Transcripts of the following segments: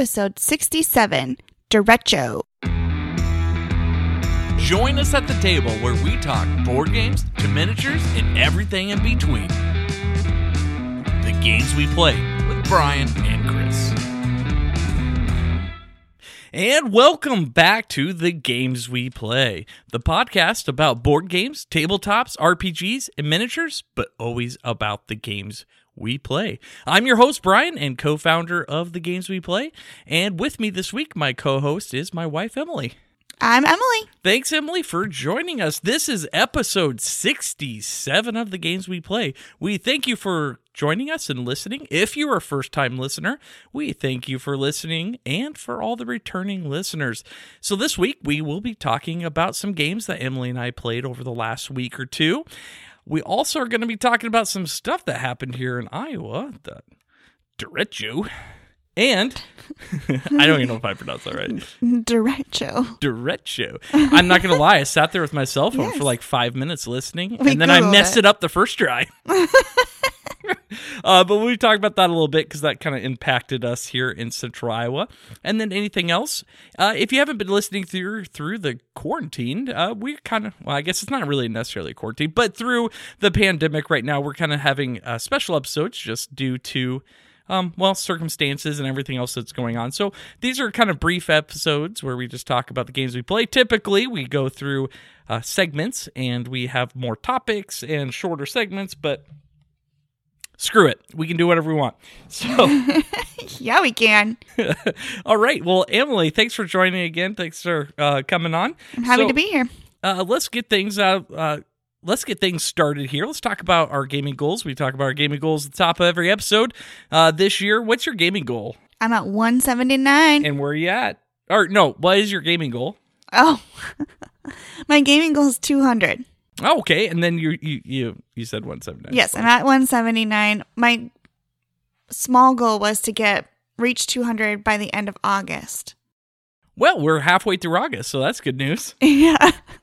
episode 67 Derecho. Join us at the table where we talk board games to miniatures and everything in between. The games we play with Bryan and Chris. And welcome back to The Games We Play, the podcast about board games, tabletops, RPGs, and miniatures, but always about the games we play. I'm your host, Bryan, and co founder of The Games We Play. And with me this week, my co host is my wife, Emily. I'm Emily. Thanks, Emily, for joining us. This is episode 67 of the games we play. We thank you for joining us and listening. If you're a first time listener, we thank you for listening and for all the returning listeners. So, this week we will be talking about some games that Emily and I played over the last week or two. We also are going to be talking about some stuff that happened here in Iowa, the Derecho. And I don't even know if I pronounced that right. Derecho. Derecho. I'm not gonna lie. I sat there with my cell phone Yes. for like five minutes listening, We and then I messed it. it up the first try. uh, but we talk about that a little bit because that kind of impacted us here in Central Iowa. And then anything else? Uh, if you haven't been listening through through the quarantine, uh, we kind of well, I guess it's not really necessarily quarantine, but through the pandemic right now, we're kind of having uh, special episodes just due to um, well, circumstances and everything else that's going on. So these are kind of brief episodes where we just talk about the games we play. Typically, we go through uh, segments and we have more topics and shorter segments, but screw it. We can do whatever we want. So, Yeah, we can. all right. Well, Emily, thanks for joining again. Thanks for uh, coming on. I'm happy So, to be here. uh, let's get things out. Uh, let's get things started here. Let's talk about our gaming goals. We talk about our gaming goals at the top of every episode. Uh, this year, what's your gaming goal? I'm at 179. And where are you at? Or no, what is your gaming goal? oh, my gaming goal is 200. Oh, okay, and then you you you, you said one seventy nine. Yes, I'm at 179. My small goal was to get reach 200 by the end of August. Well, we're halfway through August, so that's good news. yeah.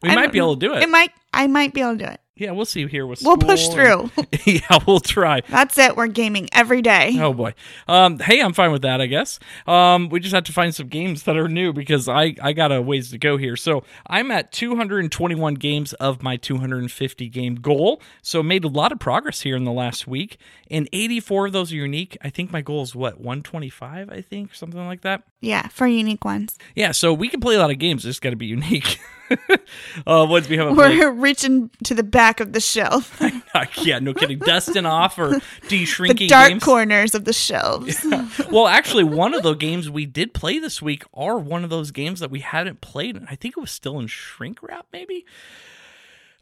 We I might be able to do it. It might I might be able to do it. Yeah, we'll see here with We'll push through. and- yeah, we'll try. That's it. We're gaming every day. Oh boy. Um, hey, I'm fine with that. I guess. Um, we just have to find some games that are new because I I got a ways to go here. So I'm at 221 games of my 250 game goal. So made a lot of progress here in the last week, and 84 of those are unique. I think my goal is what 125. I think something like that. Yeah, for unique ones. Yeah. So we can play a lot of games. It's got to be unique. uh, ones we haven't played. We're reaching to the back of the shelf. yeah, no kidding. Dusting off or the de-shrinking dark games. corners of the shelves. well, actually, one of the games we did play this week are one of those games that we hadn't played. I think it was still in shrink wrap, maybe.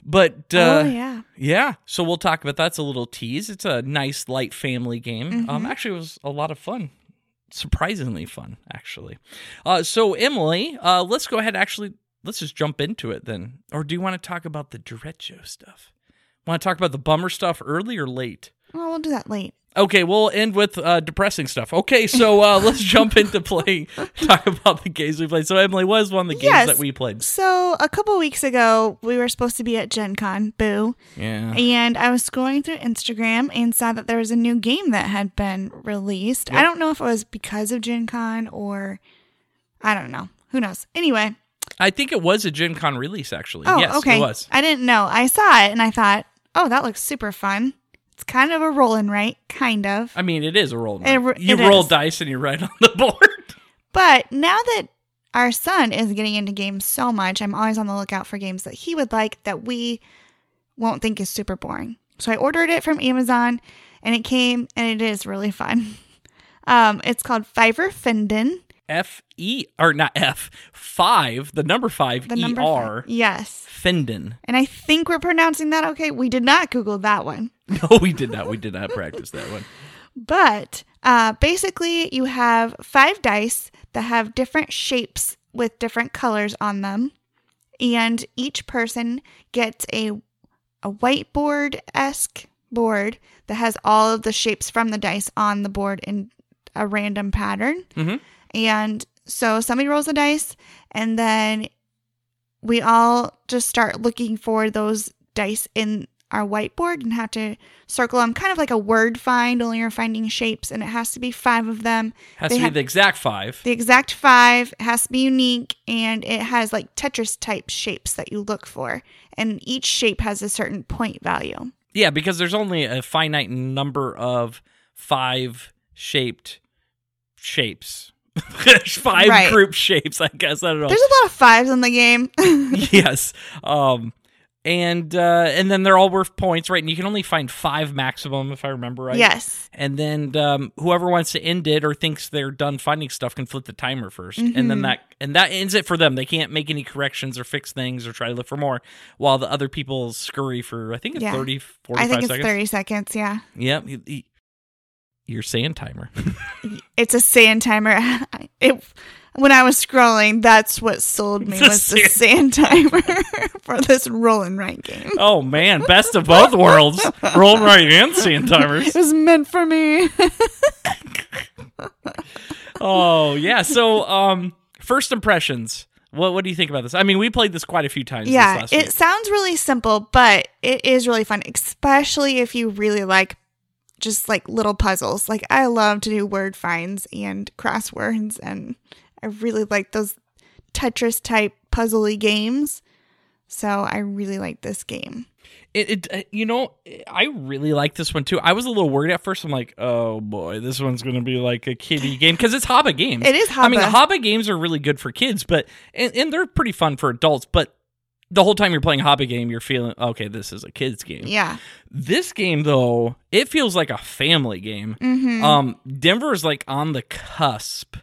But uh, oh yeah. yeah, so we'll talk about that's a little tease. It's a nice, light family game. Um, actually, it was a lot of fun. Surprisingly fun, actually. Uh, so Emily, uh, let's go ahead. Actually, let's just jump into it then. Or do you want to talk about the Derecho stuff? Want to talk about the bummer stuff early or late? Well, we'll do that late. Okay, we'll end with uh, depressing stuff. Okay, so uh, let's jump into playing. Talk about the games we played. So Emily, what is one of the games Yes. that we played? So a couple weeks ago, we were supposed to be at Gen Con, boo. Yeah. And I was scrolling through Instagram and saw that there was a new game that had been released. I don't know if it was because of Gen Con or I don't know. Who knows? Anyway. I think it was a Gen Con release, actually. Oh, yes, okay. it was. I didn't know. I saw it and I thought, oh, that looks super fun. It's kind of a roll and write, kind of. I mean, it is a roll. It re- you it roll is. dice and you write on the board. But now that our son is getting into games so much, I'm always on the lookout for games that he would like that we won't think is super boring. So I ordered it from Amazon and it came and it is really fun. Um, it's called Fünfer Finden. F E or not F five, the number five The E number R five. Yes. Finden. And I think we're pronouncing that okay. We did not Google that one. No, we did not. We did not practice that one. But uh, basically, you have five dice that have different shapes with different colors on them, and each person gets a a whiteboard esque board that has all of the shapes from the dice on the board in a random pattern. Mhm. And so somebody rolls the dice, and then we all just start looking for those dice in our whiteboard and have to circle them, kind of like a word find, only you're finding shapes, and it has to be five of them. Has They to be have- the exact five. The exact five it has to be unique, and it has like Tetris type shapes that you look for, and each shape has a certain point value. Yeah, because there's only a finite number of five shaped shapes. Five Right. group shapes, I guess. I don't know. There's a lot of fives in the game. yes. Um and uh and then they're all worth points, right? And you can only find five maximum if I remember right. Yes. And then um, whoever wants to end it or thinks they're done finding stuff can flip the timer 1st and Mm-hmm. then that and that ends it for them. They can't make any corrections or fix things or try to look for more, while the other people scurry for I think it's Yeah. 30, 45 I think it's seconds. 30 seconds. Yeah. Yep. y- y- Your sand timer. It's a sand timer. It when I was scrolling, that's what sold me The was the sand timer for this roll and write game. oh man, best of both worlds. Roll right and sand timers. It was meant for me. Oh yeah. So um, first impressions. What what do you think about this? I mean, we played this quite a few times. yeah, this last it week. sounds really simple, but it is really fun, especially if you really like just like little puzzles. Like I love to do word finds and crosswords, and I really like those Tetris type puzzly games. So I really like this game. It, it uh, you know I really like this one too. I was a little worried at first. I'm like, oh boy, this one's gonna be like a kiddie game because it's Haba games. It is I mean, Haba. Haba games are really good for kids, but and, and they're pretty fun for adults. But the whole time you're playing a Haba game, you're feeling okay. This is a kids game. Yeah. This game though, it feels like a family game. Mm-hmm. Um, Denver is like on the cusp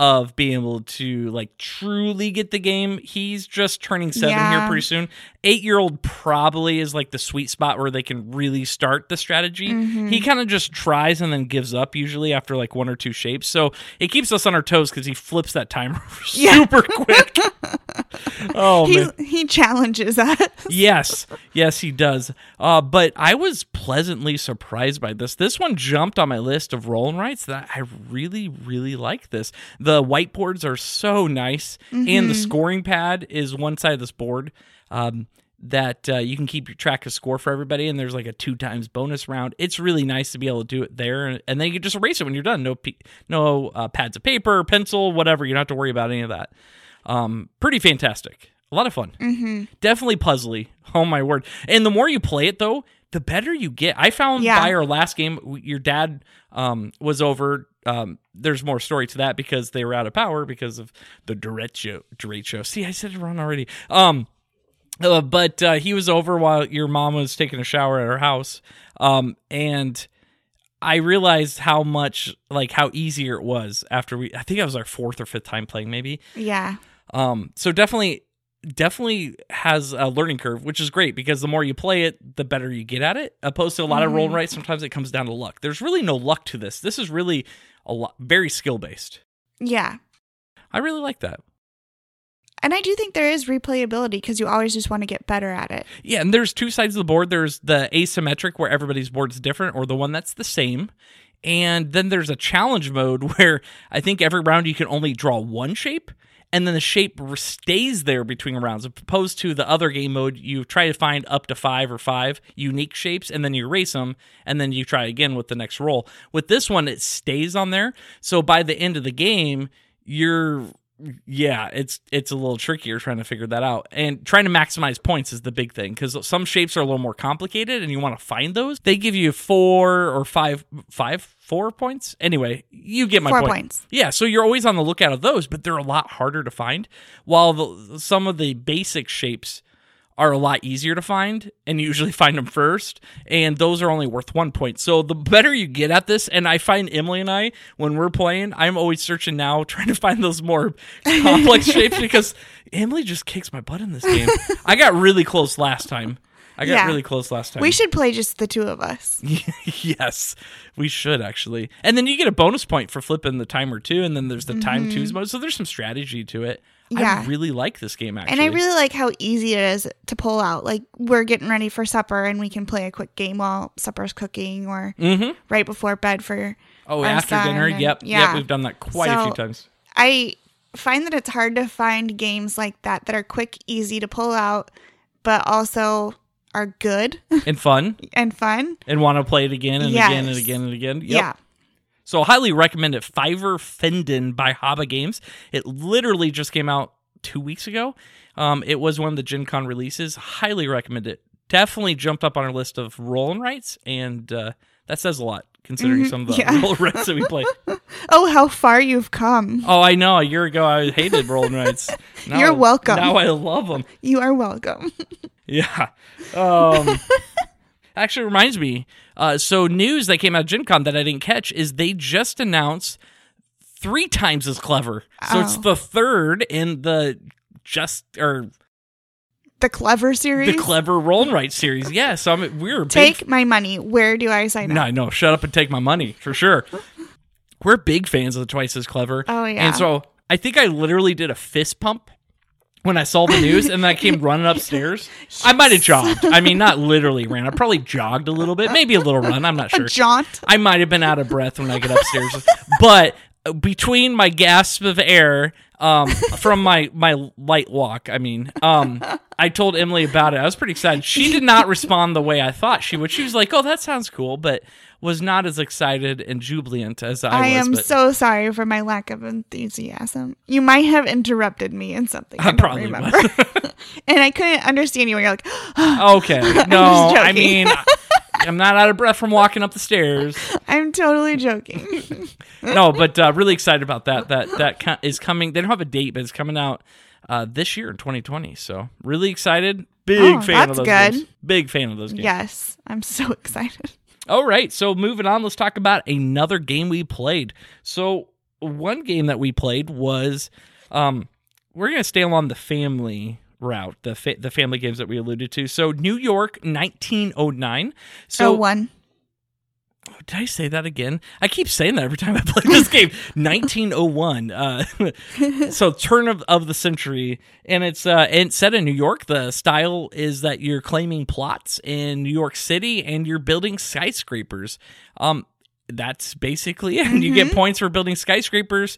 of being able to like truly get the game. He's just turning seven Yeah. here pretty soon. Eight year old probably is like the sweet spot where they can really start the strategy. Mm-hmm. He kind of just tries and then gives up usually after like one or two shapes. So it keeps us on our toes because he flips that timer Yeah. super quick. oh man. he challenges us. yes, yes, he does. Uh, but I was pleasantly surprised by this. This one jumped on my list of roll and writes that I really, really like this. The whiteboards are so nice, and the scoring pad is one side of this board. Um, that uh, you can keep your track of score for everybody, and there's like a two times bonus round. It's really nice to be able to do it there, and, and then you just erase it when you're done. No, pe- no uh, pads of paper, pencil, whatever. You don't have to worry about any of that. Um, pretty fantastic. A lot of fun. Mm-hmm. Definitely puzzly. Oh my word! And the more you play it, though, the better you get. I found Yeah. by our last game, your dad um, was over. Um, there's more story to that because they were out of power because of the derecho. Derecho. See, I said it wrong already. Um, uh, but uh, he was over while your mom was taking a shower at her house, um, and I realized how much, like, how easier it was after we. I think that was our fourth or fifth time playing, maybe. Yeah. Um, so definitely, definitely has a learning curve, which is great because the more you play it, the better you get at it. Opposed to a lot of roll and mm-hmm. write, sometimes it comes down to luck. There's really no luck to this. This is really a lot, very skill based. Yeah. I really like that. And I do think there is replayability because you always just want to get better at it. Yeah, and there's two sides of the board. There's the asymmetric where everybody's board is different, or the one that's the same. And then there's a challenge mode where I think every round you can only draw one shape, and then the shape stays there between rounds. Opposed to the other game mode, you try to find up to five or five unique shapes, and then you erase them, and then you try again with the next roll. With this one, it stays on there. So by the end of the game, you're yeah, it's it's a little trickier trying to figure that out. And trying to maximize points is the big thing because some shapes are a little more complicated and you want to find those. They give you four or five five four points. Anyway, you get my Four point. points. Yeah, so you're always on the lookout of those, but they're a lot harder to find. While the, some of the basic shapes are a lot easier to find and you usually find them first and those are only worth one point so the better you get at this and i find emily and i when we're playing i'm always searching now trying to find those more complex shapes because emily just kicks my butt in this game i got really close last time i got Yeah. really close last time We should play just the two of us. yes, we should actually. And then you get a bonus point for flipping the timer too. And then there's the time twos mode. So there's some strategy to it. Mm-hmm. Yeah. I really like this game actually. And I really like how easy it is to pull out. Like we're getting ready for supper and we can play a quick game while supper's cooking or Mhm. right before bed for Oh, after dinner. and- Yep. yeah. Yep. We've done that quite a few times. I find that it's hard to find games like that that are quick, easy to pull out, but also are good and fun and fun. and want to play it again and again and again and again. Yep. Yeah. So highly recommend it. Fünfer Finden by Haba Games. It literally just came out two weeks ago. Um, it was one of the Gen Con releases. Highly recommend it. Definitely jumped up on our list of roll and rights, and uh, that says a lot considering some of the Mm-hmm. yeah. roll rights that we play. Oh, how far you've come. Oh, I know. A year ago, I hated roll and rights. Now You're welcome. Now I love them. You are welcome. Yeah. Um, actually reminds me. Uh, so news that came out of Gen Con that I didn't catch is they just announced three times as clever. So it's Oh. the third in the just or The clever series. the clever roll and write series. Yeah. So I'm we're a big Take my money. Where do I sign no, up? no, no, shut up and take my money for sure. We're big fans of the Twice as Clever. Oh, yeah. And so I think I literally did a fist pump when I saw the news and then I came running upstairs. I might have jogged. I mean, not literally ran. I probably jogged a little bit, maybe a little run. I'm not sure. Jaunt. I might have been out of breath when I get upstairs, but between my gasp of air um, from my my light walk, I mean, um, I told Emily about it. I was pretty excited. She did not respond the way I thought she would. She was like, "Oh, that sounds cool," but was not as excited and jubilant as I, I, was. I am but so sorry for my lack of enthusiasm. You might have interrupted me in something. I, I probably remember. and I couldn't understand you when you're like, okay, no, I mean. I'm not out of breath from walking up the stairs. I'm totally joking. no, but uh, really excited about that. That that is coming. They don't have a date, but it's coming out uh, this year in 2020. So really excited. Big Oh, fan of those good. games. Big fan of those games. yes, I'm so excited. All right. So moving on, let's talk about another game we played. So one game that we played was, um, we're gonna stay along the family route, the fa- the family games that we alluded to. So New York 1909. So oh, one. did I say that again? I keep saying that every time I play this game. 1901. Uh, so turn of, of the century, and it's uh, and it's set in New York. The style is that you're claiming plots in New York City and you're building skyscrapers. Um, that's basically it. You get points for building skyscrapers.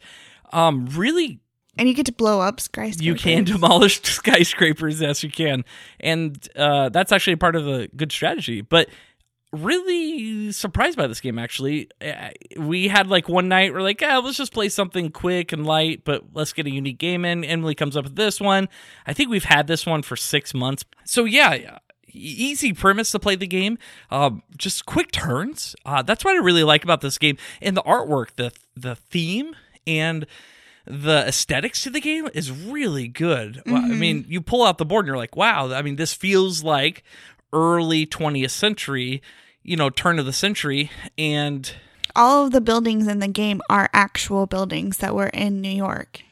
Um, really And you get to blow up skyscrapers. you can demolish skyscrapers, yes, you can, and uh, that's actually part of a good strategy. But really surprised by this game. Actually, Uh, we had like one night we're like, ah, let's just play something quick and light, but let's get a unique game in. Emily comes up with this one. I think we've had this one for six months. So yeah. Easy premise to play the game, um, just quick turns. Uh, that's what I really like about this game, and the artwork, the the theme, and the aesthetics to the game is really good. Well, I mm-hmm. mean, you pull out the board and you're like, wow, I mean, this feels like early 20th century, you know, turn of the century. And All of the buildings in the game are actual buildings that were in New York,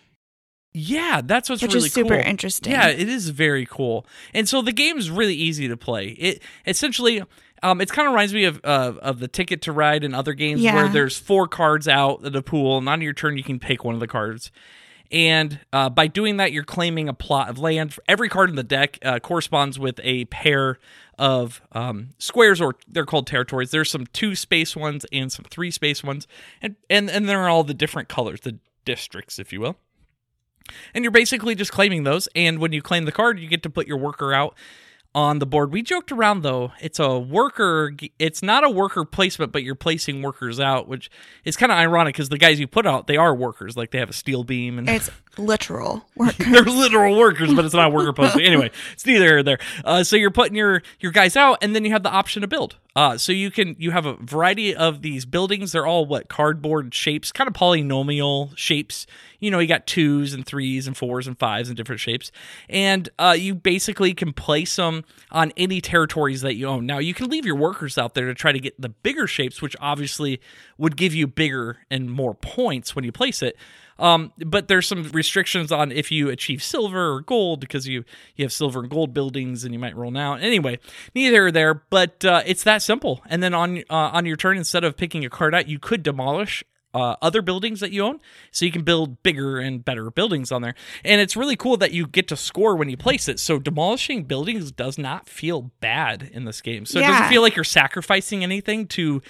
yeah, that's what's which really is super cool. interesting. Yeah, it is very cool. And so the game's really easy to play. It essentially um, it kind of reminds me of uh, of the Ticket to Ride and other games where there's four cards out of the pool, and on your turn you can pick one of the cards. And uh, by doing that, you're claiming a plot of land. Every card in the deck uh, corresponds with a pair of um, squares, or they're called territories. There's some two space ones and some three space ones, and and and they're all the different colors, the districts, if you will. And you're basically just claiming those. And when you claim the card, you get to put your worker out on the board. We joked around though. It's a worker. It's not a worker placement, but you're placing workers out, which is kind of ironic because the guys you put out they are workers. Like they have a steel beam and It's literal work. they're literal workers, but it's not worker placement. Anyway, it's neither here there. Uh, so you're putting your your guys out, and then you have the option to build. Uh, so you can you have a variety of these buildings. They're all what cardboard shapes, kind of polynomial shapes. You know, you got twos and threes and fours and fives and different shapes, and uh, you basically can place them on any territories that you own. Now you can leave your workers out there to try to get the bigger shapes, which obviously would give you bigger and more points when you place it. Um, but there's some restrictions on if you achieve silver or gold because you you have silver and gold buildings and you might roll now. Anyway, neither are there, but uh, it's that simple. And then on uh, on your turn, instead of picking a card out, you could demolish. Uh, other buildings that you own, so you can build bigger and better buildings on there. And it's really cool that you get to score when you place it. So demolishing buildings does not feel bad in this game. So it doesn't feel like you're sacrificing anything to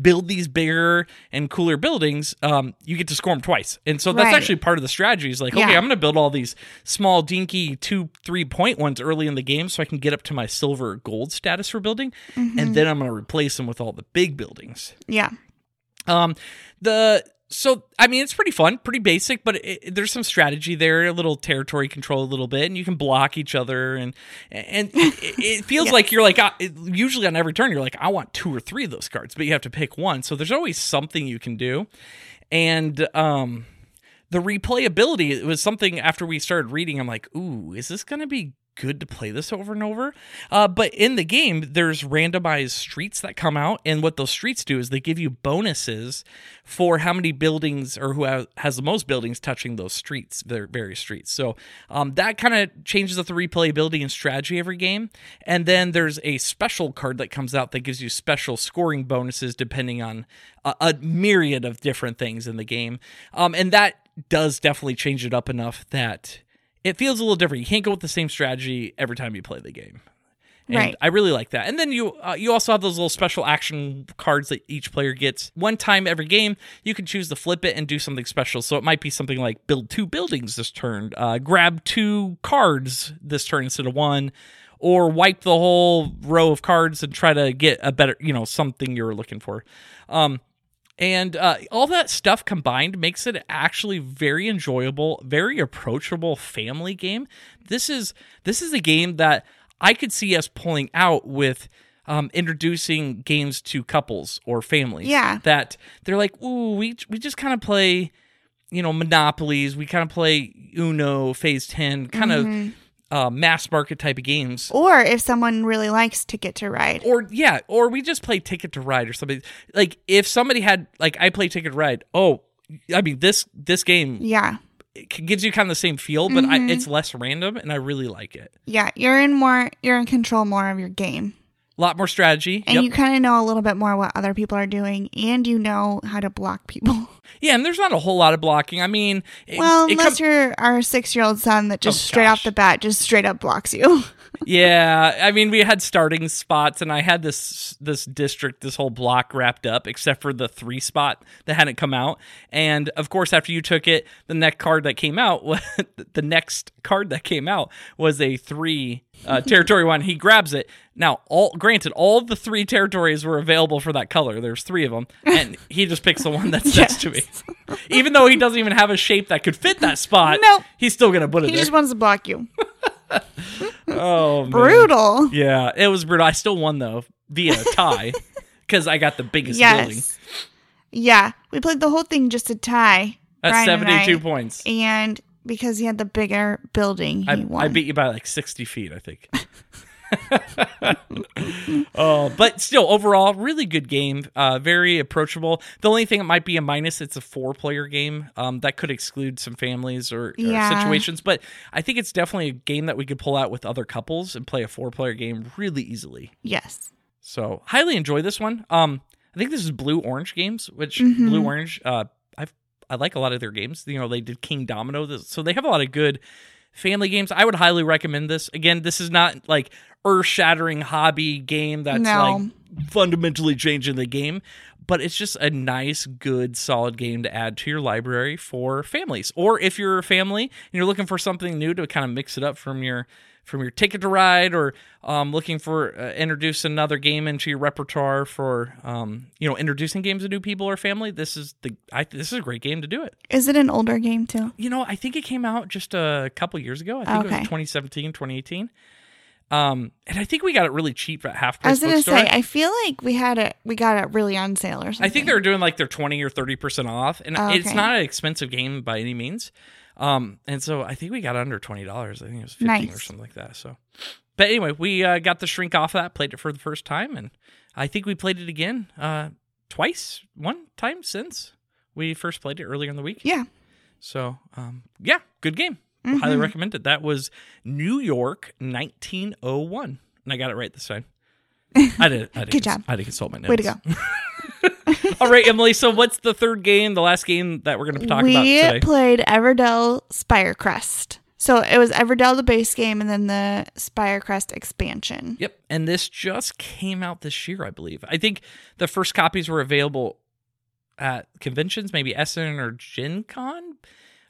build these bigger and cooler buildings, um, you get to score them twice. And so that's Right. actually part of the strategy. Is like, okay, I'm going to build all these small, dinky two, three point ones early in the game, so I can get up to my silver or gold status for building, Mm-hmm. and then I'm going to replace them with all the big buildings. Yeah. Um, the so I mean it's pretty fun, pretty basic, but it, there's some strategy there, a little territory control, a little bit, and you can block each other, and and it, it feels like you're like uh, usually on every turn you're like I want two or three of those cards, but you have to pick one, so there's always something you can do, and um. The replayability it was something after we started reading. I'm like, ooh, is this going to be good to play this over and over? Uh, but in the game, there's randomized streets that come out, and what those streets do is they give you bonuses for how many buildings or who has the most buildings touching those streets, their various streets. So um, that kind of changes up the replayability and strategy every game. And then there's a special card that comes out that gives you special scoring bonuses depending on a, a myriad of different things in the game. Um, and that does definitely change it up enough that it feels a little different. You can't go with the same strategy every time you play the game. And Right. I really like that. And then you uh, you also have those little special action cards that each player gets. One time every game, you can choose to flip it and do something special. So it might be something like build two buildings this turn, uh, grab two cards this turn instead of one, or wipe the whole row of cards and try to get a better, you know, something you're looking for. Um, and uh, all that stuff combined makes it actually very enjoyable, very approachable family game. This is this is a game that I could see us pulling out with um, introducing games to couples or families. Yeah. that they're like, ooh, we we just kind of play, you know, monopolies. We kind of play Uno, Phase Ten, kind Mm-hmm. of uh, mass market type of games. Or if someone really likes Ticket to Ride. Or yeah, or we just play Ticket to Ride or something. Like if somebody had like I play Ticket to Ride. Oh, I mean this this game Yeah. it gives you kind of the same feel, but Mm-hmm. I, it's less random, and I really like it. Yeah. You're in more, you're in control more of your game. A lot more strategy. And Yep. you kind of know a little bit more what other people are doing and you know how to block people. yeah, and there's not a whole lot of blocking. I mean, it, Well, unless com- you're our six year old son that just Oh, straight gosh. off the bat just straight up blocks you. yeah, I mean, we had starting spots, and I had this this district, this whole block wrapped up, except for the three spot that hadn't come out. And of course, after you took it, the next card that came out, the next card that came out was a three uh, territory one. He grabs it. Now, all granted, all the three territories were available for that color. There's three of them, and he just picks the one that's next to me. Even though he doesn't even have a shape that could fit that spot, Nope. he's still gonna put it he there. just wants to block you. Oh, man. Brutal. Yeah, it was brutal. I still won though via a tie because I got the biggest building. Yeah. We played the whole thing just to tie. That's and seventy-two I, points. And because he had the bigger building, he I, won. I beat you by like sixty feet, I think. oh, but still, overall, really good game. Uh, very approachable. The only thing that might be a minus, it's a four-player game. Um, that could exclude some families or, or Yeah. situations. But I think it's definitely a game that we could pull out with other couples and play a four-player game really easily. yes. So highly enjoy this one. Um, I think this is Blue Orange Games, which Mhm. Blue Orange, uh, I've I like a lot of their games. You know, they did Kingdomino, so they have a lot of good family games. I would highly recommend this. Again, this is not like earth-shattering hobby game that's No. like fundamentally changing the game, but it's just a nice, good, solid game to add to your library for families. Or if you're a family and you're looking for something new to kind of mix it up from your from your ticket to ride or um, looking for uh, introduce another game into your repertoire for um, you know introducing games to new people or family this is the I, this is a great game to do it Is it an older game too? you know i think it came out just a couple years ago i think it was 2017 2018 um, and i think we got it really cheap at half price. I was gonna bookstore say, I feel like we had it, we got it really on sale or something. I think they were doing like their 20 or 30% off. And Oh, it's not an expensive game by any means. Um, and so I think we got under $20. I think it was 15 or something like that. So, but anyway, we uh, got the shrink off of that, played it for the first time. And I think we played it again uh, twice, one time since we first played it earlier in the week. Yeah. So, um, yeah, good game. Mm-hmm. Highly recommend it. That was New York 1901. And I got it right this time. I did. I did Good cons- job. I did consult my notes. Way to go. All right, Emily. So, what's the third game, the last game that we're going to talk we about today? played Everdell Spirecrest. So it was Everdell, the base game, and then the Spirecrest expansion. Yep. And this just came out this year, I believe. I think the first copies were available at conventions, maybe Essen or Gen Con.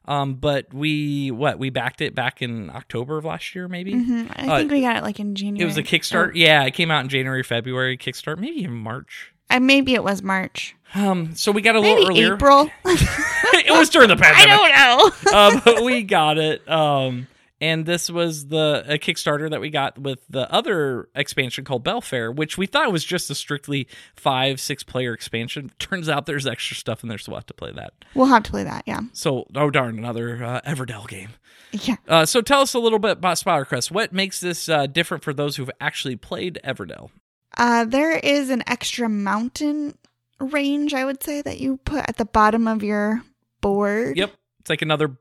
Um, but we what we backed it back in October of last year, maybe. hmm I Uh, think we got it like in January. It was a Kickstart. Yeah, it came out in January, February. Kickstarter, maybe in March. Maybe it was March. Um, so we got a Maybe little earlier. April. it was during the pandemic. I don't know. uh, but we got it. Um, and this was the a Kickstarter that we got with the other expansion called Bellfaire, which we thought was just a strictly five, six player expansion. Turns out there's extra stuff in there, so we'll have to play that. we'll have to play that. Yeah. So, oh darn, another uh, Everdell game. Yeah. Uh, so tell us a little bit about Spirecrest. What makes this uh, different for those who've actually played Everdell? Uh, there is an extra mountain range, I would say, that you put at the bottom of your board. Yep, it's like another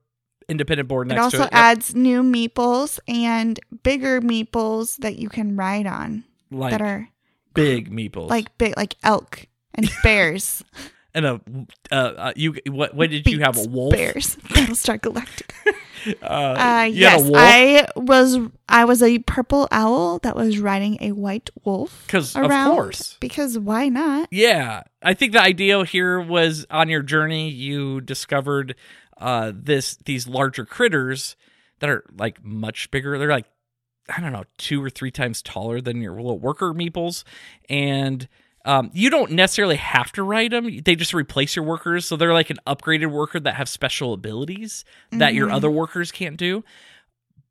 independent board It next also to it. Yep. adds new meeples and bigger meeples that you can ride on like that are big meeples, like big, like elk and bears. and a uh, uh, you what what did you have a wolf? Bears. Battlestar Galactica. Uh, Uh, yes, I was. I was a purple owl that was riding a white wolf because of course. Because why not? Yeah, I think the idea here was on your journey you discovered uh this these larger critters that are like much bigger. They're like I don't know, two or three times taller than your little worker meeples and um, you don't necessarily have to ride them. They just replace your workers, so they're like an upgraded worker that have special abilities that your Mhm. other workers can't do.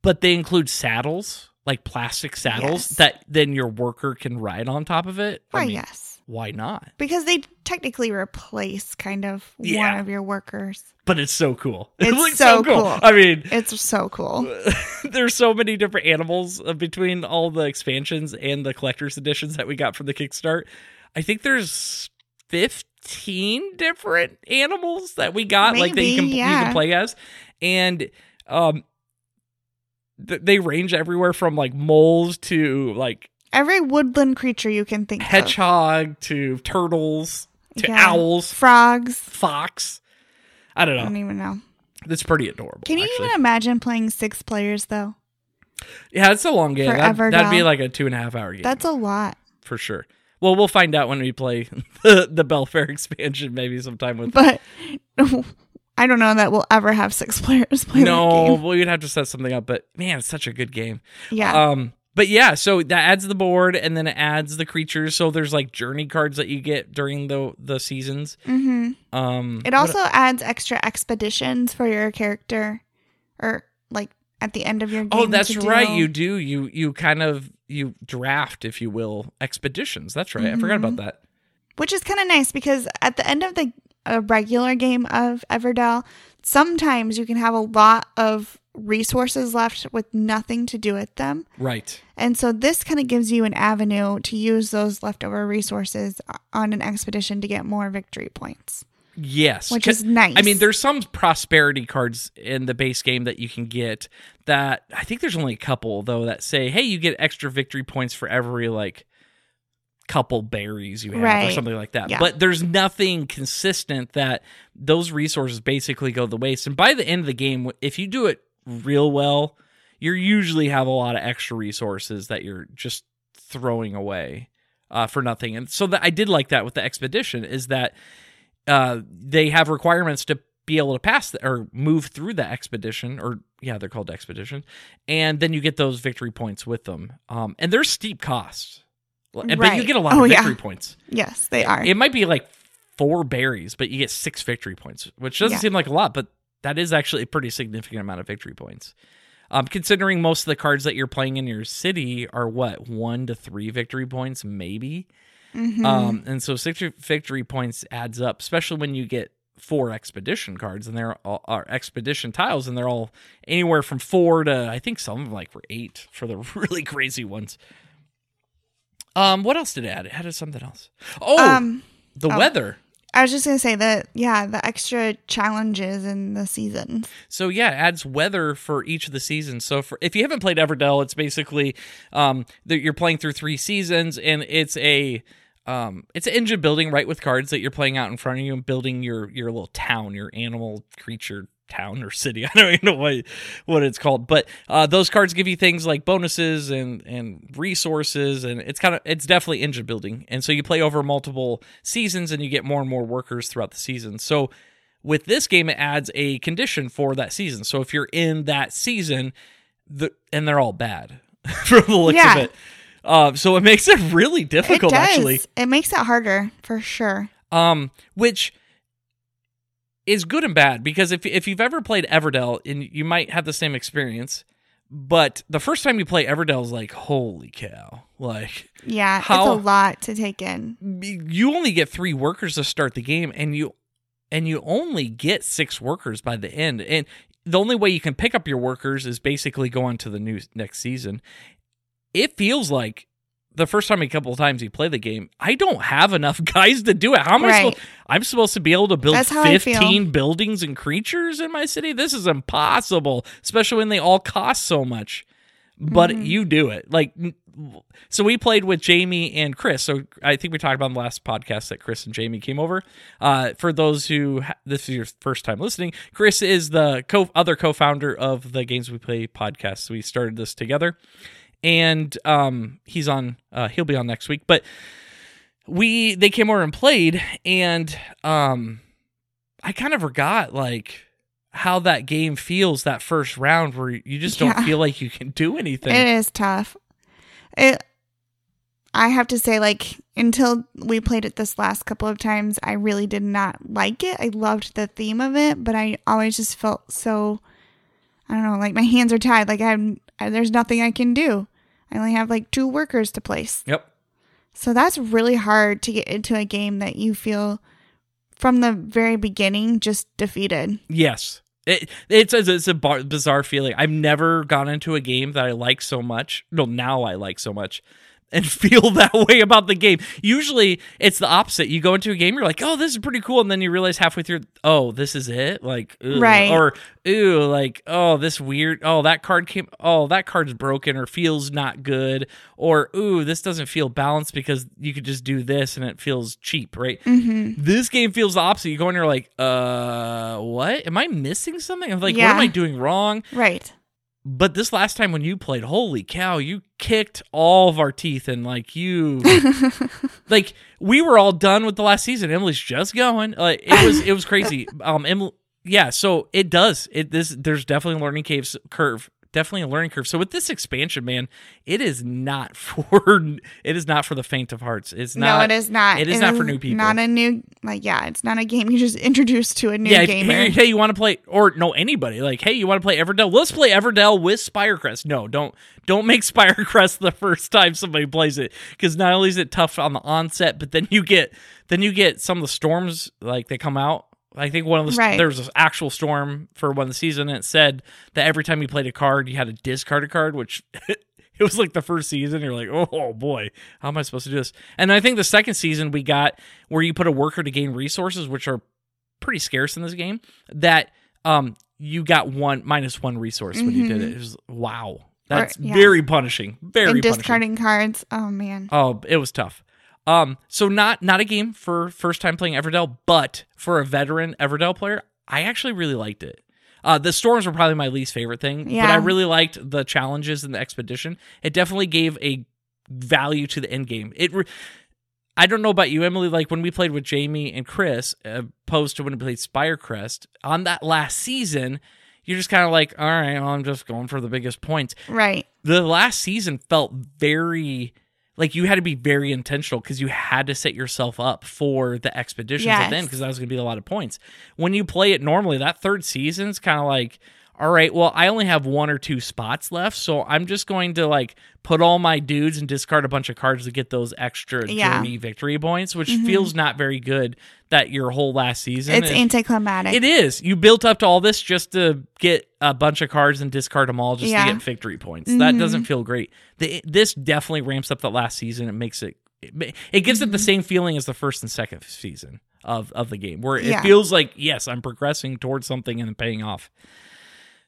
But they include saddles, like plastic saddles, Yes. that then your worker can ride on top of it. I mean, yes. why not? Because they technically replace kind of Yeah. one of your workers. but it's so cool. It's it looks so cool. I mean, It's so cool. there's so many different animals uh, between all the expansions and the collector's editions that we got from the Kickstart. I think there's 15 different animals that we got, like that you can Maybe, you can play as, and um, th- they range everywhere from like moles to like Every woodland creature you can think of. hedgehog to turtles to Yeah. owls, Frogs. fox. I don't know. I don't even know. That's pretty adorable. Can you actually. even imagine playing six players though? Yeah, it's a long game. That'd, Forever that'd be like a two and a half hour game. That's a lot. for sure. Well, we'll find out when we play the, the Bellfaire expansion, maybe sometime with. But I don't know that we'll ever have six players play No, game. we'd have to set something up. But man, it's such a good game. Yeah. Um, but yeah, so that adds the board, and then it adds the creatures. So there's like journey cards that you get during the the seasons. hmm Um, It also adds extra expeditions for your character, or like at the end of your game. oh, that's right. You do you you kind of you draft, if you will, expeditions. That's right. I forgot Mm-hmm. about that. which is kind of nice because at the end of the a regular game of Everdell, sometimes you can have a lot of resources left with nothing to do with them. Right. And so this kind of gives you an avenue to use those leftover resources on an expedition to get more victory points, Yes. which is nice. I mean, there's some prosperity cards in the base game that you can get that I think there's only a couple though that say, "Hey, you get extra victory points for every like couple berries you have or something like that." Yeah. But there's nothing consistent that those resources basically go to the waste. And by the end of the game, if you do it real well, you usually have a lot of extra resources that you're just throwing away uh, for nothing. And so that I did like that with the expedition is that uh, they have requirements to be able to pass the, or move through the expedition, or yeah, they're called expedition, and then you get those victory points with them. Um, and they're steep costs, And- but you get a lot Oh, of yeah. victory points. yes, they are. It might be like four berries, but you get six victory points, which doesn't Yeah. seem like a lot, but that is actually a pretty significant amount of victory points. Um, considering most of the cards that you're playing in your city are what one to three victory points, maybe. Mhm. Um, and so six victory points adds up, especially when you get four expedition cards and they're all are expedition tiles and they're all anywhere from four to I think some of them like were eight for the really crazy ones. Um, what else did it add? It added something else. Oh, um, the oh. weather. I was just gonna say that yeah, the extra challenges in the seasons. So yeah, it adds weather for each of the seasons. So for if you haven't played Everdell, it's basically um that you're playing through three seasons, and it's a um it's an engine building right with cards that you're playing out in front of you and building your your little town, your animal creature town or city. I don't even know what what it's called, but uh, those cards give you things like bonuses and and resources, and it's kind of it's definitely engine building. And so you play over multiple seasons, and you get more and more workers throughout the season. So with this game, it adds a condition for that season. So if you're in that season, the and they're all bad from the looks Yeah. of it. Uh, so it makes it really It difficult, does. actually. It makes it harder for sure. Um, which is good and bad because if if you've ever played Everdell, and you might have the same experience, but the first time you play Everdell is like, holy cow! Like Yeah, How- it's a lot to take in. you only get three workers to start the game, and you and you only get six workers by the end, and the only way you can pick up your workers is basically go on to the new next season. It feels like the first time a couple of times you play the game, I don't have enough guys to do it. How am I Right. supposed? I'm supposed to be able to build That's how I feel. 15 buildings and creatures in my city. This is impossible, especially when they all cost so much. But Mm-hmm. you do it. Like so we played with Jamie and Chris. So I think we talked about in the last podcast that Chris and Jamie came over. Uh, for those who ha- this is your first time listening, Chris is the co other co-founder of the Games We Play podcast. So we started this together, and um, he's on. Uh, he'll be on next week. But we they came over and played, and um, I kind of forgot like how that game feels that first round where you just don't Yeah. feel like you can do anything. It is tough. It I have to say like until we played it this last couple of times, I really did not like it. I loved the theme of it, but I always just felt so I don't know, like my hands are tied. Like I'm I, there's nothing I can do. I only have like two workers to place. Yep. So that's really hard to get into a game that you feel from the very beginning just defeated. Yes. It, it's a, it's a bar, bizarre feeling. I've never gone into a game that I like so much. No, now I like so much and feel that way about the game. Usually it's the opposite. You go into a game, you're like, oh, this is pretty cool. And then you realize halfway through, oh, this is it? Like. Right. Or, ooh, like, oh, this weird. Oh, that card came. Oh, that card's broken or feels not good. Or, ooh, this doesn't feel balanced because you could just do this and it feels cheap, right? Mm-hmm. This game feels the opposite. You go in, you're like, uh, what? Am I missing something? I'm like, what am I doing wrong? Right. But this last time when you played, holy cow, you kicked all of our teeth and like you, like we were all done with the last season. Emily's just going. Like it was, it was crazy. Um, Emily, yeah. So it does. It this there's definitely a learning caves curve. Definitely a learning curve. So with this expansion, man, it is not for it is not for the faint of hearts. It's not. no, it is not. it is not for new people. Not a new like yeah, it's not a game you just introduced to a new yeah, gamer. hey, hey, you want to play or no anybody like, hey, you want to play Everdell? Let's play Everdell with Spirecrest. No, don't don't make Spirecrest the first time somebody plays it because not only is it tough on the onset, but then you get then you get some of the storms like they come out. I think one of the Right. there was an actual storm for one of the season, and it said that every time you played a card, you had to discard a card, which. It was like the first season. You're like, oh boy, how am I supposed to do this? And I think the second season we got where you put a worker to gain resources, which are pretty scarce in this game that um you got one minus one resource when you did it. It was wow. That's yeah. very punishing. Very and punishing. discarding cards. Oh man. Oh, it was tough. Um, so not not a game for first time playing Everdell, but for a veteran Everdell player, I actually really liked it. Uh, the storms were probably my least favorite thing, but I really liked the challenges and the expedition. It definitely gave a value to the end game. It. Re- I don't know about you, Emily. Like when we played with Jamie and Chris, opposed to when we played Spirecrest on that last season, you're just kind of like, all right, well, I'm just going for the biggest points Right. the last season felt very like you had to be very intentional because you had to set yourself up for the expeditions at the end because that was going to be a lot of points. When you play it normally, that third season's kind of like, all right, well, I only have one or two spots left, so I'm just going to like put all my dudes and discard a bunch of cards to get those extra Yeah. journey victory points, which mm-hmm. feels not very good. That your whole last season It's is- anticlimactic. it is. You built up to all this just to get a bunch of cards and discard them all just Yeah. to get victory points. That doesn't mm-hmm. feel great. The, this definitely ramps up the last season. It makes it. It, it gives it the mm-hmm. same feeling as the first and second season of of the game, where it Yeah. feels like yes, I'm progressing towards something and paying off.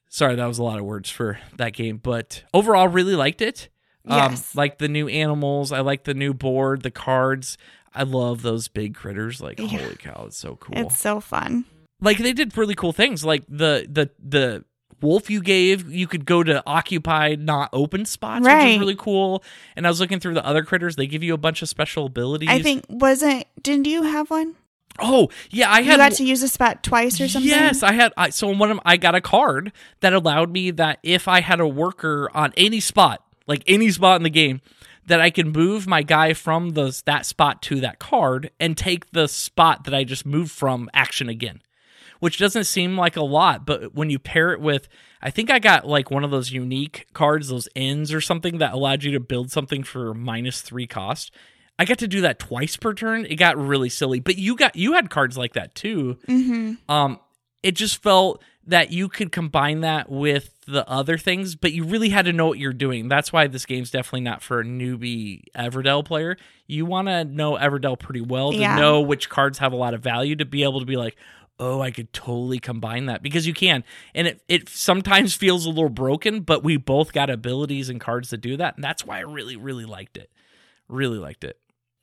Sorry, that was a lot of words for that game, but overall, really liked it. Um, Yes. like the new animals. I like the new board, the cards. I love those big critters. Like, Yeah. holy cow, it's so cool It's so fun. like they did really cool things. Like the the the wolf you gave, you could go to occupied, not open spots, which Right. is really cool. And I was looking through the other critters; they give you a bunch of special abilities. I think wasn't didn't you have one? Oh yeah, I had. You had got to use a spot twice or something. Yes, I had. I, so one of I got a card that allowed me that if I had a worker on any spot, like any spot in the game, that I can move my guy from the that spot to that card and take the spot that I just moved from action again. Which doesn't seem like a lot, but when you pair it with, I think I got like one of those unique cards, those ends or something that allowed you to build something for minus three cost. I got to do that twice per turn. It got really silly, but you got you had cards like that too Mm-hmm. um it just felt that you could combine that with the other things but you really had to know what you're doing that's why this game's definitely not for a newbie everdell player you want to know everdell pretty well to Yeah. know which cards have a lot of value to be able to be like oh i could totally combine that because you can and it, it sometimes feels a little broken but we both got abilities and cards to do that and that's why i really really liked it really liked it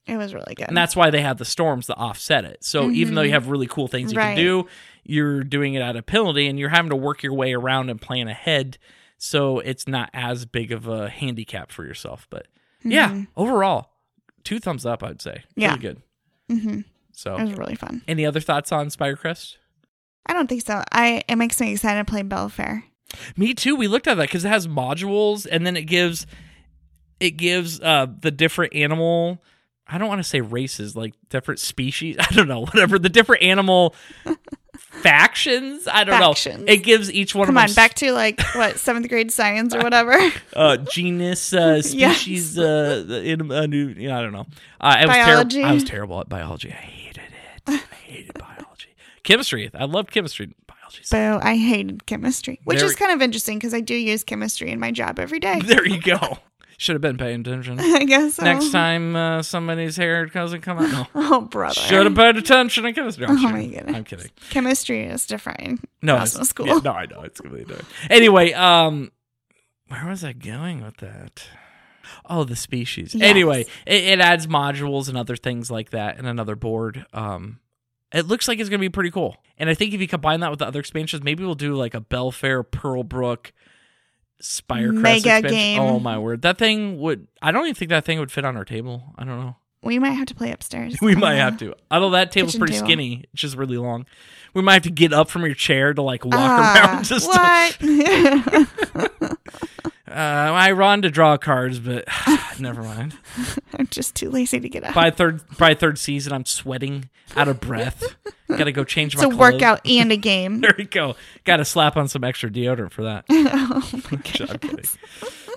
It was really good. and that's why they have the storms to offset it. So even though you have really cool things you Mm-hmm. Right. can do, you're doing it at a penalty and you're having to work your way around and plan ahead. So it's not as big of a handicap for yourself. But yeah, overall, two thumbs up, I'd say. Mm-hmm. Yeah. Really good. mm-hmm. So It was really fun. any other thoughts on Spirecrest? I don't think so. I it makes me excited to play Bellfaire. Me too. We looked at that because it has modules and then it gives it gives uh the different animal I don't want to say races, like different species. I don't know, whatever. The different animal factions. I don't Factions. know. It gives each one Come of on, them back to like what seventh grade science or whatever. uh, genus, uh, Yes. species, uh, in a new. Yeah, I don't know. Uh, I was Biology. terrible. I was terrible at biology. I hated it. I hated biology. Chemistry. I loved chemistry. Biology. Boo! I hated chemistry, which There- is kind of interesting because I do use chemistry in my job every day. There you go. Should have been paying attention. I guess so. Next time uh, somebody's hair doesn't come out. No. Oh brother. Should have paid attention in chemistry. I'm Oh sure. my goodness. I'm kidding. Chemistry is different. No, it's, school. yeah, no, I know it's completely different. Anyway, um, where was I going with that? Oh, the species. Yes. Anyway, it, it adds modules and other things like that and another board. Um, it looks like it's gonna be pretty cool. And I think if you combine that with the other expansions, maybe we'll do like a Bellfaire, Pearlbrook, Spirecrest Mega expansion. game. Oh my word, that thing would. I don't even think that thing would fit on our table. I don't know. We might have to play upstairs. We might have to. Although that table's pretty table. skinny, it's just really long. We might have to get up from your chair to like walk Ah, around. Just what? uh, I run to draw cards, but never mind. I'm just too lazy to get up. By third, by third season, I'm sweating, out of breath. Got to go change my it's a clothes. workout and a game. There we go. Got to slap on some extra deodorant for that. oh my I'm kidding.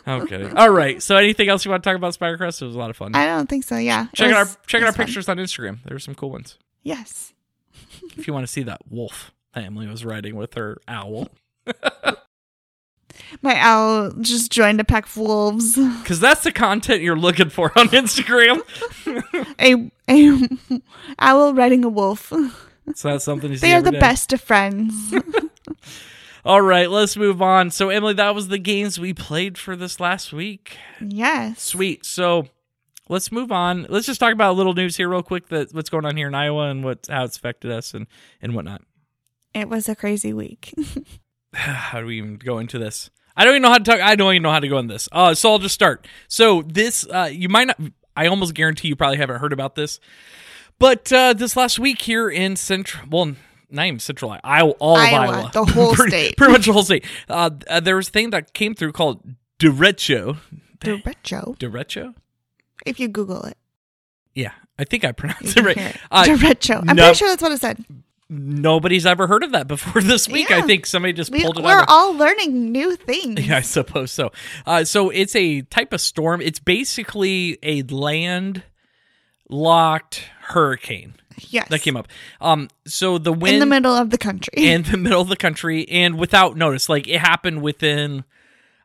I'm kidding. All right. So, anything else you want to talk about Spirecrest? It was a lot of fun. I don't think so. Yeah. Check out our was- check out our fun. pictures on Instagram. There were some cool ones. Yes. If you want to see that wolf family was riding with her owl. My owl just joined a pack of wolves. Because that's the content you're looking for on Instagram. A a owl riding a wolf. so that's something you see They are the day. best of friends. All right, let's move on. So, Emily, that was the games we played for this last week. yes. Sweet. So, let's move on. Let's just talk about a little news here, real quick. That what's going on here in Iowa and what how it's affected us and and whatnot. It was a crazy week. how do we even go into this? I don't even know how to talk. I don't even know how to go in this. Uh, so I'll just start. So this, uh, you might not. I almost guarantee you probably haven't heard about this, but uh, this last week here in central, well, not even central Iowa, all of Iowa, Iowa, the whole pretty, state. pretty much the whole state. Uh, uh, there was a thing that came through called derecho. Derecho. Derecho. If you Google it, Yeah, I think I pronounced it right. Uh, Derecho. I'm no- pretty sure that's what it said. Nobody's ever heard of that before this week. I think somebody just We, pulled it out. we're of- all learning new things. Yeah, I suppose so. Uh, so it's a type of storm. It's basically a land locked hurricane Yes. that came up. Um, so the wind in the middle of the country. in the middle of the country and without notice, like it happened within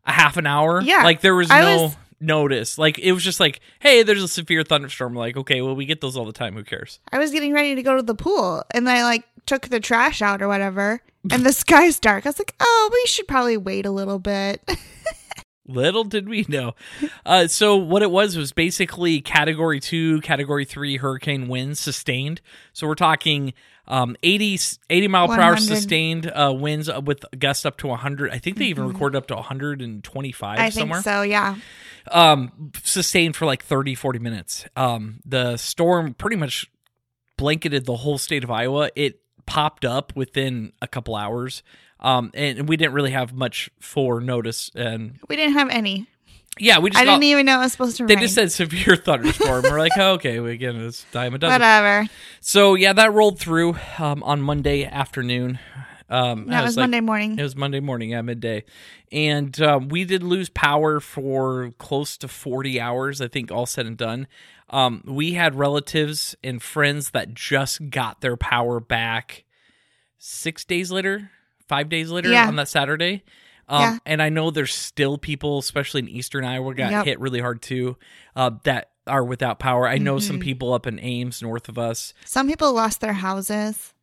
a half an hour. Yeah. like there was I no was- notice. Like it was just like, hey, there's a severe thunderstorm. Like okay, well we get those all the time. Who cares? I was getting ready to go to the pool and I like took the trash out or whatever and the sky's dark. I was like, oh, we should probably wait a little bit. Little did we know. Uh, so what it was was basically Category Two, Category Three hurricane winds sustained. So we're talking um, 80, 80 mile per hour sustained uh, winds with gusts up to 100. I think they even recorded up to 125 Mm-hmm. I somewhere think so. Yeah. um sustained for like 30 40 minutes um the storm pretty much blanketed the whole state of iowa it popped up within a couple hours um and we didn't really have much for notice and We didn't have any. Yeah we just I didn't even know it was supposed to rain. they rain. just said severe thunderstorm we're like oh, okay we again it's dime a dozen Whatever. so yeah that rolled through um on monday afternoon um That was like- Monday morning. it was Monday morning at midday. And um, we did lose power for close to 40 hours, I think, all said and done. Um, we had relatives and friends that just got their power back six days later, five days later Yeah. on that Saturday. Um, Yeah. And I know there's still people, especially in Eastern Iowa, got Yep. hit really hard too, uh, that are without power. I know some Mhm. people up in Ames, north of us, Some people lost their houses.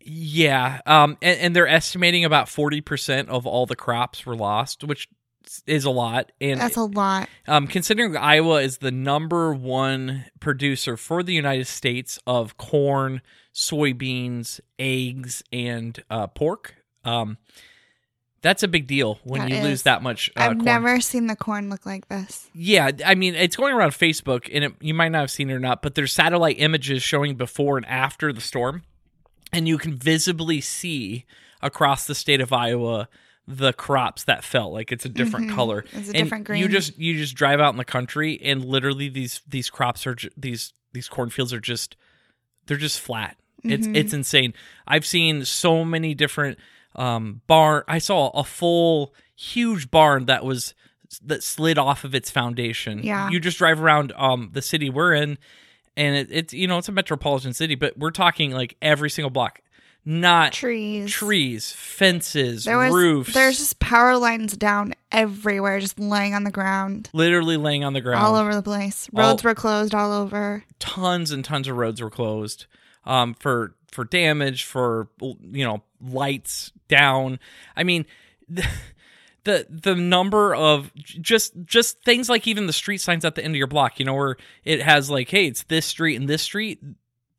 yeah, um, and, and they're estimating about forty percent of all the crops were lost, which is a lot. And That's a lot. um, considering Iowa is the number one producer for the United States of corn, soybeans, eggs, and uh, pork, um, that's a big deal when That you is. lose that much. Uh, I've corn. never seen the corn look like this. Yeah, I mean, it's going around Facebook, and it, you might not have seen it or not, but there's satellite images showing before and after the storm, and you can visibly see across the state of Iowa the crops that fell. Like it's a different Mhm. color. It's a and different You just you just drive out in the country, and literally these these crops are ju- these these cornfields are just they're just flat. It's Mhm. it's insane. I've seen so many different um barn. I saw a full huge barn that was that slid off of its foundation. Yeah. you just drive around um the city we're in, and it, it's you know it's a metropolitan city, but we're talking like every single block, not Trees. trees, fences, There was roofs. there's just power lines down everywhere, just laying on the ground, literally laying on the ground. all over the place. All- Roads were closed all over. tons and tons of roads were closed um, for for damage for you know lights down i mean the the, the number of just just things like even the street signs at the end of your block you know where it has like hey it's this street and this street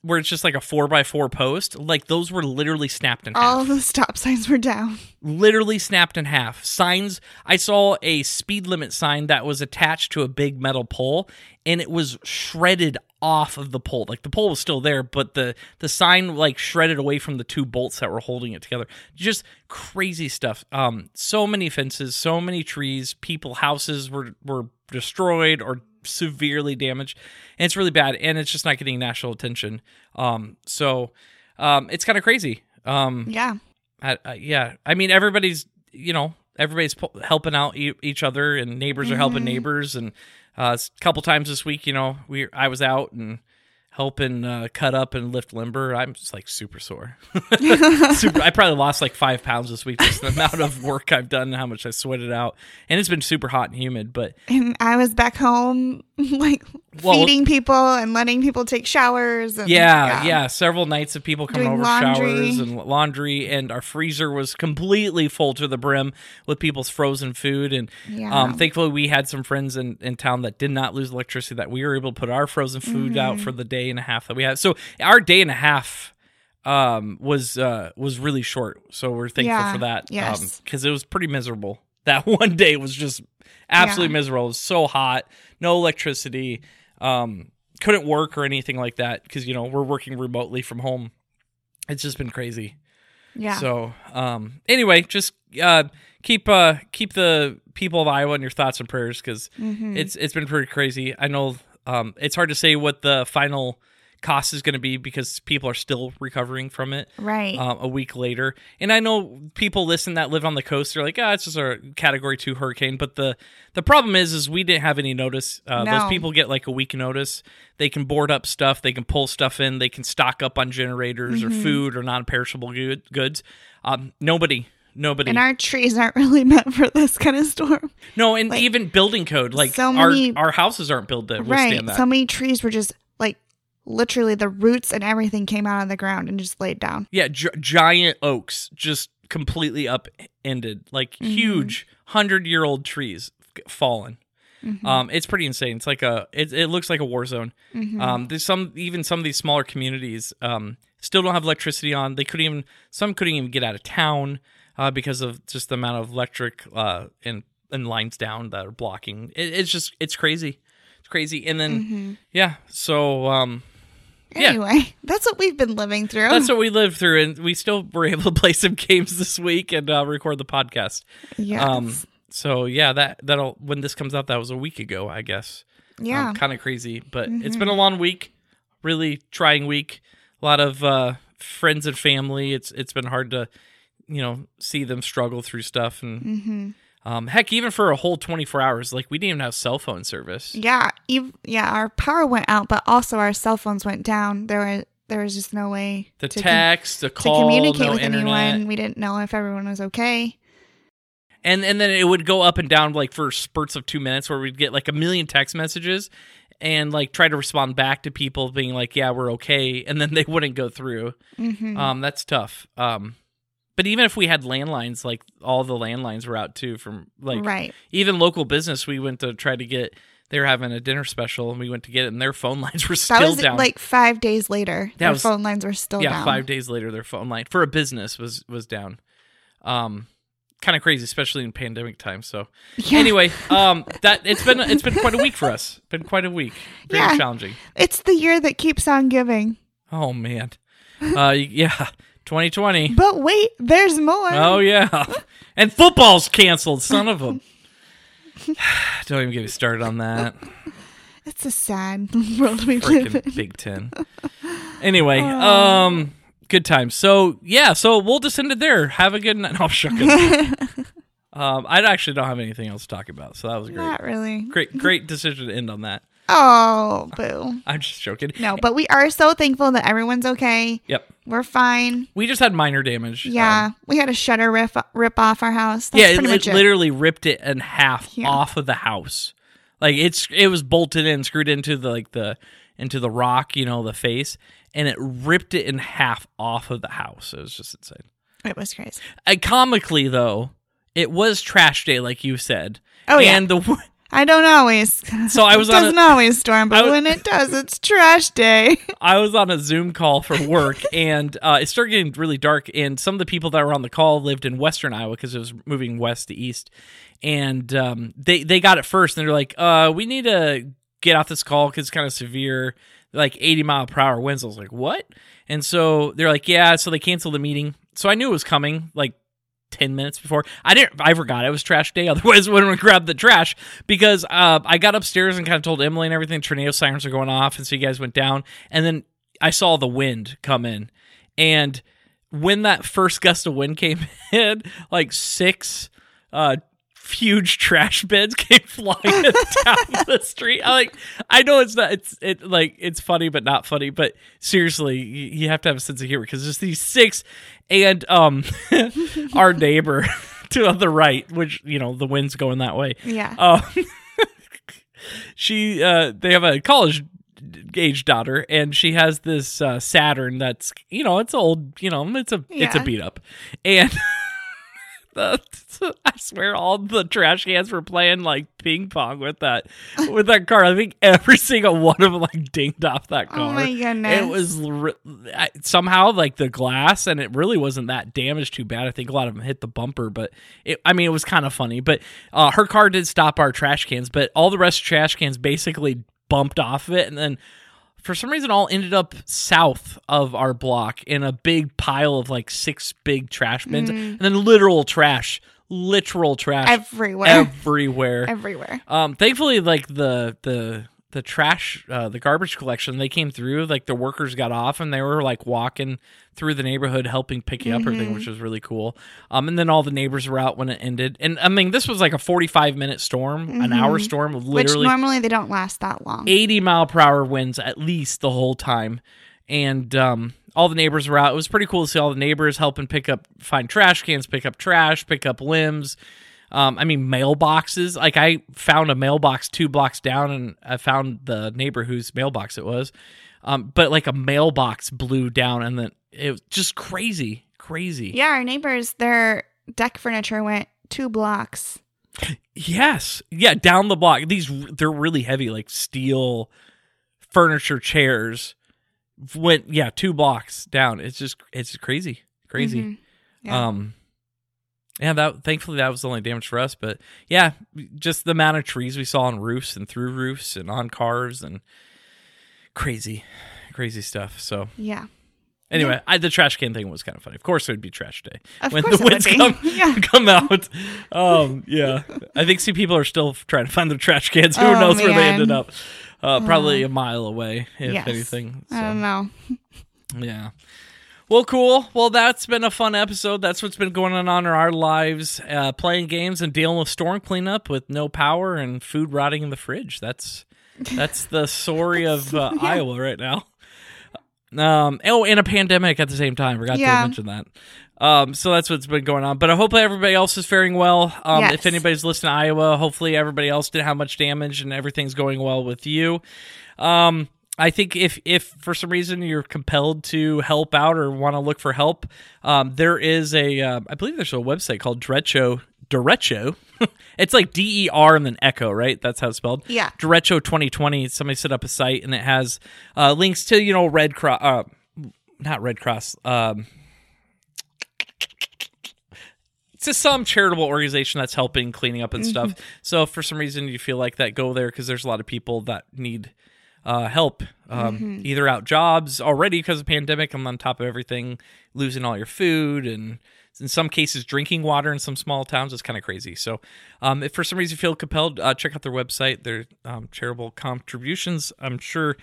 where it's just like a four by four post like those were literally snapped in half All the stop signs were down. literally snapped in half. Signs, I saw a speed limit sign that was attached to a big metal pole and it was shredded off of the pole. Like the pole was still there, but the the sign like shredded away from the two bolts that were holding it together. Just crazy stuff. Um so many fences, so many trees, people houses were were destroyed or severely damaged. And it's really bad and it's just not getting national attention. Um so um it's kind of crazy. Um Yeah. I, I, yeah, I mean everybody's you know everybody's helping out e- each other, and neighbors are helping Mhm. neighbors. And Uh, a couple times this week, you know, we I was out and helping uh, cut up and lift limber. I'm just like super sore. super, I probably lost like five pounds this week just the amount of work I've done and how much I sweated out. And it's been super hot and humid, but And I was back home, like Well- feeding people and letting people take showers. And, Yeah, yeah, Several nights of people coming Doing over laundry. showers and laundry, and our freezer was completely full to the brim with people's frozen food. And Yeah. um, thankfully, we had some friends in, in town that did not lose electricity that we were able to put our frozen food Mm-hmm. out for the day and a half that we had. So our day and a half um, was uh, was really short. So we're thankful Yeah, for that. yes. because it was pretty miserable. That one day was just absolutely Yeah. miserable. It was so hot, no electricity. Um, couldn't work or anything like that because you know we're working remotely from home. It's just been crazy. yeah. So, um, anyway, just uh, keep uh, keep the people of Iowa in your thoughts and prayers because Mhm. it's it's been pretty crazy. I know um, it's hard to say what the final cost is going to be because people are still recovering from it right. um, a week later. And I know people listen that live on the coast. They're like, ah, it's just a Category Two hurricane. But the the problem is, is we didn't have any notice. Uh, Those people get like a week notice. They can board up stuff. They can pull stuff in. They can stock up on generators Mm-hmm. or food or non-perishable good, goods. Um, nobody. Nobody. and our trees aren't really meant for this kind of storm. no, and like, even building code, like so many- our houses aren't built to withstand Right. that. So many trees were just like literally the roots and everything came out of the ground and just laid down. Yeah, gi- giant oaks just completely upended, like Mm-hmm. huge hundred year old trees fallen. Mhm. Um, it's pretty insane. It's like a it, it looks like a war zone. Mhm. Um, there's some even some of these smaller communities um, still don't have electricity on. They couldn't even some couldn't even get out of town uh, because of just the amount of electric uh, and and lines down that are blocking. It, it's just it's crazy. It's crazy. And then Mhm. yeah, so um, yeah. Anyway, that's what we've been living through. that's what we lived through, and we still were able to play some games this week and uh, record the podcast. yes. Um, so yeah, that that'll when this comes out, that was a week ago, I guess. yeah. kind of crazy, but it's Mhm. been a long week, really trying week. A lot of uh, friends and family. It's it's been hard to, you know, see them struggle through stuff, and hmm um, heck, even for a whole twenty four hours, like we didn't even have cell phone service. Yeah. ev- yeah. Our power went out, but also our cell phones went down. There were there was just no way The to com- text, the to call, communicate no with internet, anyone. We didn't know if everyone was okay. and and then it would go up and down like for spurts of two minutes, where we'd get like a million text messages. And like try to respond back to people being like, "Yeah, we're okay," and then they wouldn't go through. hmm Um, that's tough. Um, but even if we had landlines, like all the landlines were out too from like right. even local business. We went to try to get. They were having a dinner special, and we went to get it, and their phone lines were That still was down. like five days later. That Their was- phone lines were still yeah, down. five days later, their phone line for a business was was down. Um, kind of crazy, especially in pandemic time. So Yeah. anyway, um, that it's been it's been quite a week for us. Been quite a week. Very Yeah. challenging. It's the year that keeps on giving. Oh man. Uh, yeah, 2020. But wait, there's more. Oh yeah, and football's canceled. Son of a. Don't even get me started on that. It's a sad world we live in. Big Ten. Anyway, um, good time. So yeah, so we'll just end it there. Have a good night. I'm joking. um, I actually don't have anything else to talk about, so that was great. Not really. Great, great decision to end on that. Oh, boo. I'm just joking. No, but we are so thankful that everyone's okay. Yep. We're fine. We just had minor damage. Yeah, Um, we had a shutter rip rip off our house. That's yeah, it, it literally ripped it in half Yeah. off of the house. Like it's it was bolted in, screwed into the like the into the rock, you know, the face, and it ripped it in half off of the house. It was just insane. It was crazy. Uh, comically though, it was trash day, like you said. Oh, yeah. and the I don't always. so I was it on doesn't a, always storm, but was- when it does, it's trash day. I was on a Zoom call for work, and uh, it started getting really dark. And some of the people that were on the call lived in Western Iowa because it was moving west to east, and um, they they got it first, and they're like, uh, "We need to get off this call because it's kind of severe, like 80 mile per hour winds." I was like, "What?" And so they're like, "Yeah." So they canceled the meeting. So I knew it was coming, like 10 minutes before. I didn't I forgot it was trash day. Otherwise I wouldn't have grabbed the trash because uh, I got upstairs and kind of told Emily and everything tornado sirens are going off and so you guys went down and then I saw the wind come in and when that first gust of wind came in like six uh huge trash bins came flying down the street. I like I know it's not it's it like it's funny but not funny, but seriously, you, you have to have a sense of humor because there's these six and um our neighbor to the right, which you know the wind's going that way. Yeah. Um, she uh they have a college age daughter and she has this uh Saturn that's you know it's old, you know, it's a it's a beat up. And the, I swear all the trash cans were playing like ping pong with that with that car. I think every single one of them like dinged off that car. Oh my goodness. It was r- I- somehow like the glass, and it really wasn't that damaged too bad. I think a lot of them hit the bumper, but it, I mean, it was kind of funny. But uh, her car did stop our trash cans, but all the rest of trash cans basically bumped off of it, and then for some reason all ended up south of our block in a big pile of like six big trash bins, and then literal trash, literal trash everywhere. everywhere. everywhere. Um, thankfully, like the the the trash, uh, the garbage collection, they came through. Like the workers got off and they were like walking through the neighborhood, helping picking up everything, which was really cool. Um, and then all the neighbors were out when it ended. And I mean, this was like a forty-five minute storm, an hour storm, Which literally normally they don't last that long. 80 mile per hour winds at least the whole time. And um, all the neighbors were out. It was pretty cool to see all the neighbors helping pick up, find trash cans, pick up trash, pick up limbs. Um, I mean, mailboxes. Like I found a mailbox two blocks down, and I found the neighbor whose mailbox it was. Um, but like a mailbox blew down, and then it was just crazy, crazy. Yeah, our neighbors, their deck furniture went two blocks. Yes, yeah, down the block. These they're really heavy, like steel furniture chairs. Went yeah, two blocks down. It's just it's crazy, crazy. Mhm. Yeah. Um, yeah, that thankfully that was the only damage for us, but yeah, just the amount of trees we saw on roofs and through roofs and on cars and crazy, crazy stuff. So yeah. anyway, I, the trash can thing was kind of funny. Of course, it would be trash day Of when the winds come Yeah. come out. Um, yeah, I think see people are still trying to find their trash cans. Who Oh, knows where they ended up? Uh, probably a mile away, if Yes. anything. I don't know. yeah. Well, cool. Well, that's been a fun episode. That's what's been going on in our lives, uh, playing games and dealing with storm cleanup with no power and food rotting in the fridge. That's that's the story of uh, Yeah. Iowa right now. Um. Oh, and a pandemic at the same time. Forgot Yeah. to mention that. Um. So that's what's been going on. But I hope everybody else is faring well. Um. Yes. If anybody's listening to Iowa, hopefully everybody else didn't have much damage and everything's going well with you. Um. I think if if for some reason you're compelled to help out or want to look for help, um, there is a uh, I believe there's a website called Derecho Derecho. it's like D E R and then Echo, right? That's how it's spelled. Yeah. Derecho 2020. Somebody set up a site and it has uh, links to you know Red Cross, uh, not Red Cross. Um, just some charitable organization that's helping cleaning up and stuff. So if for some reason you feel like that, go there because there's a lot of people that need uh, help, um, either out jobs already because of pandemic, and on top of everything, losing all your food and in some cases drinking water in some small towns is kind of crazy. So um, if for some reason you feel compelled, uh, check out their website. Their um, charitable contributions. I'm sure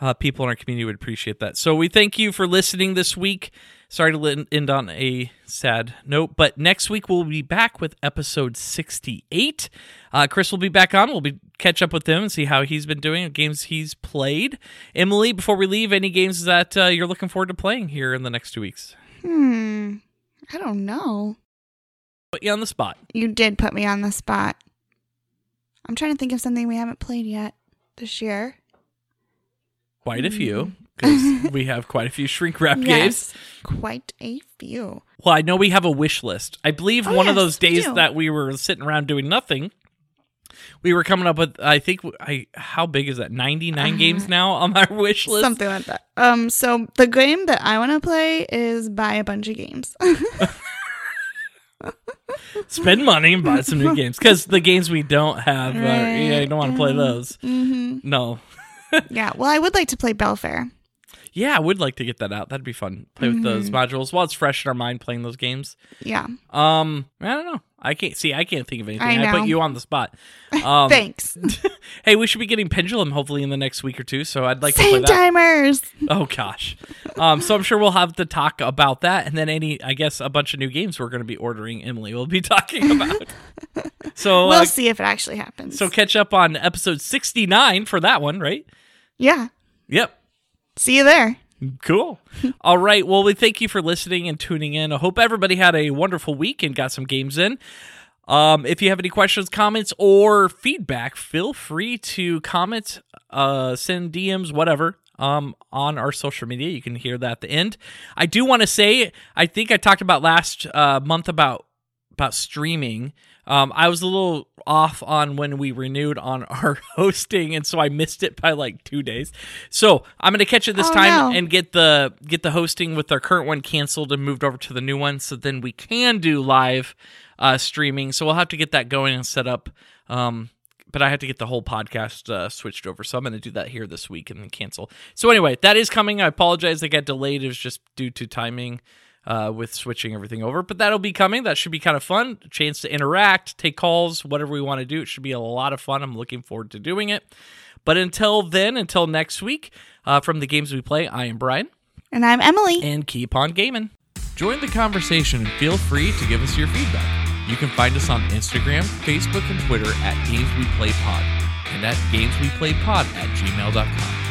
uh, people in our community would appreciate that. So we thank you for listening this week. Sorry to end on a sad note, but next week we'll be back with episode 68. Uh, Chris will be back on. We'll be catch up with him and see how he's been doing, games he's played. Emily, before we leave, any games that uh, you're looking forward to playing here in the next two weeks? Hmm. I don't know. Put you on the spot. You did put me on the spot. I'm trying to think of something we haven't played yet this year. Quite a few, because we have quite a few shrink wrap games. Quite a few. Well, I know we have a wish list. I believe Oh, one of those days do. that we were sitting around doing nothing, we were coming up with. I think I how big is that? Ninety nine Uh, games now on my wish list. Something like that. Um, so the game that I want to play is buy a bunch of games. Spend money and buy some new games because the games we don't have, uh, yeah, you don't want to play those. hmm No. Yeah. Well, I would like to play Bellfaire. Yeah, I would like to get that out. That'd be fun. Play with those Mm-hmm. modules while it's fresh in our mind. Playing those games. Yeah. Um, I don't know. I can't see. I can't think of anything. I I, put you on the spot. Um, Thanks. hey, we should be getting Pendulum hopefully in the next week or two. So I'd like to play Same that. timers. Oh gosh. Um, so I'm sure we'll have to talk about that, and then any, I guess, a bunch of new games we're going to be ordering. Emily will be talking about. So, We'll uh, see if it actually happens. so catch up on episode 69 for that one, right? yeah. Yep. See you there. Cool. All right. Well, we thank you for listening and tuning in. I hope everybody had a wonderful week and got some games in. Um, if you have any questions, comments, or feedback, feel free to comment, uh, send DMs, whatever, um, on our social media. You can hear that at the end. I do want to say, I think I talked about last uh, month about about streaming. Um, I was a little off on when we renewed on our hosting, and so I missed it by like two days. So I'm gonna catch it this Oh, time no. and get the get the hosting with our current one canceled and moved over to the new one, so then we can do live uh, streaming. So we'll have to get that going and set up. Um, but I have to get the whole podcast uh, switched over, so I'm going to do that here this week and then cancel. So anyway, that is coming. I apologize that got delayed. It was just due to timing uh, with switching everything over, but that'll be coming. That should be kind of fun. A chance to interact, take calls, whatever we want to do. It should be a lot of fun. I'm looking forward to doing it. But until then, until next week, uh, from the games we play, I am Bryan, And I'm Emily. and keep on gaming. Join the conversation and feel free to give us your feedback. You can find us on Instagram, Facebook, and Twitter at Games We Play Pod and at gamesweplaypod at gmail.com.